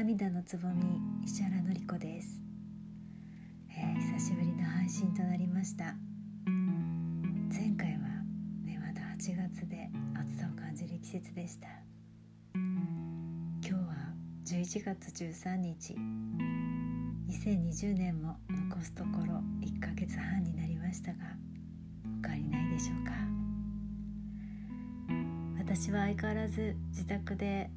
涙のつぼみ石原のり子です、えー、久しぶりの配信となりました。前回はねまだ8月で暑さを感じる季節でした。今日は11月13日。2020年も残すところ1ヶ月半になりましたがお変わりないでしょうか。私は相変わらず自宅で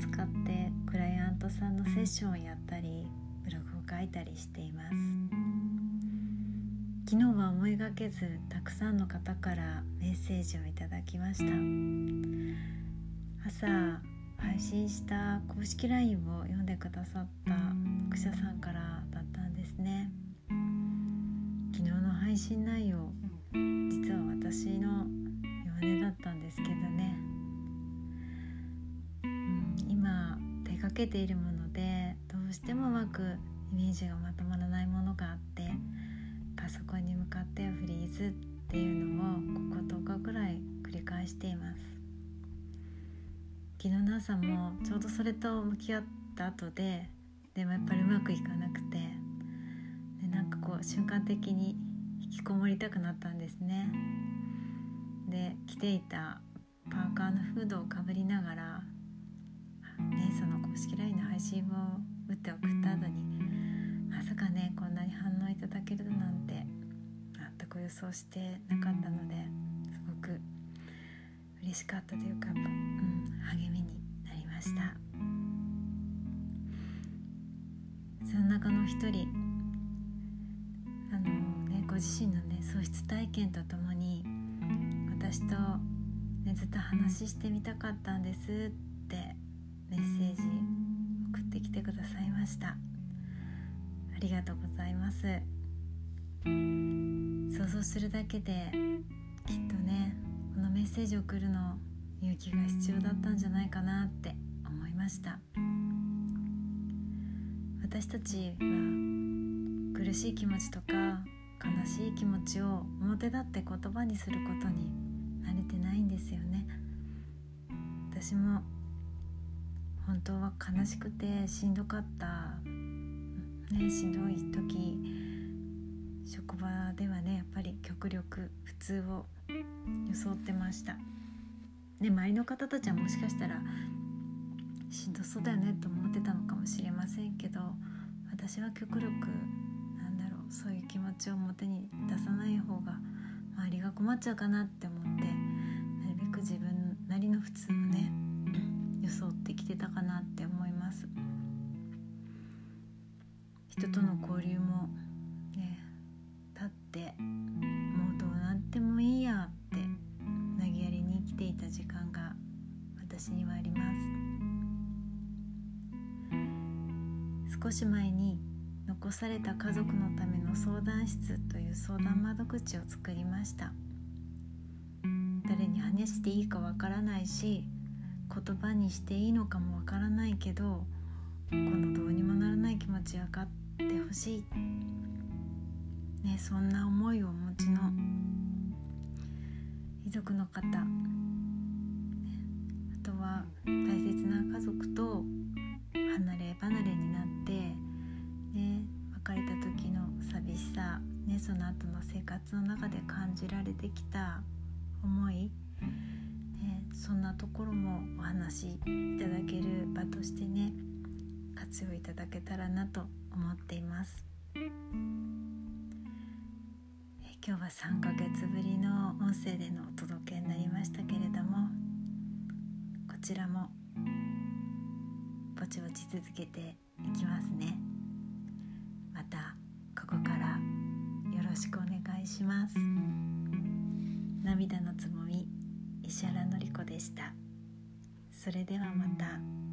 使ってクライアントさんのセッションをやったりブログを書いたりしています。昨日は思いがけずたくさんの方からメッセージをいただきました。朝配信した公式 LINE を読んでくださった読者さんからだったんですね。昨日の配信内容実は私の弱音だったんですけどね。けているものでどうしてもうまくイメージがまとまらないものがあってパソコンに向かってフリーズっていうのをここ10日ぐらい繰り返しています。昨日の朝もちょうどそれと向き合った後ででもやっぱりうまくいかなくてでなんかこう瞬間的に引きこもりたくなったんですね。で着ていたパーカーのフードをかぶりながら打って送った後にまさかねこんなに反応いただけるなんて全く予想してなかったのですごく嬉しかったというか、うん、励みになりました。その中の一人あの、ね、ご自身のね喪失体験とともに私と、ね、ずっと話してみたかったんですってメッセージってきてくださいました。ありがとうございます。想像するだけできっとねこのメッセージを送るの勇気が必要だったんじゃないかなって思いました。私たちは苦しい気持ちとか悲しい気持ちを表立って言葉にすることに慣れてないんですよね。私も本当は悲しくてしんどかった、ね、しんどい時職場ではねやっぱり極力普通を装ってました、ね、周りの方たちはもしかしたらしんどそうだよねと思ってたのかもしれませんけど私は極力なんだろうそういう気持ちを表に出さない方が周りが困っちゃうかなって思ってなるべく自分なりの普通をねってもうどうなってもいいやって投げやりに生きていた時間が私にはあります。少し前に残された家族のための相談室という相談窓口を作りました。誰に話していいかわからないし言葉にしていいのかもわからないけどこのどうにもならない気持ち分かってほしい、ね、そんな思いをお持ちの遺族の方、あとは大切な家族と離れ離れになって、ね、別れた時の寂しさ、ね、その後の生活の中で感じられてきた思いねそんなところもお話しいただける場としてね活用いただけたらなと思っています。今日は3ヶ月ぶりの音声でのお届けになりましたけれどもこちらもぼちぼち続けていきますね。またここからよろしくお願いします。涙のつもみ石原のり子でした。それではまた。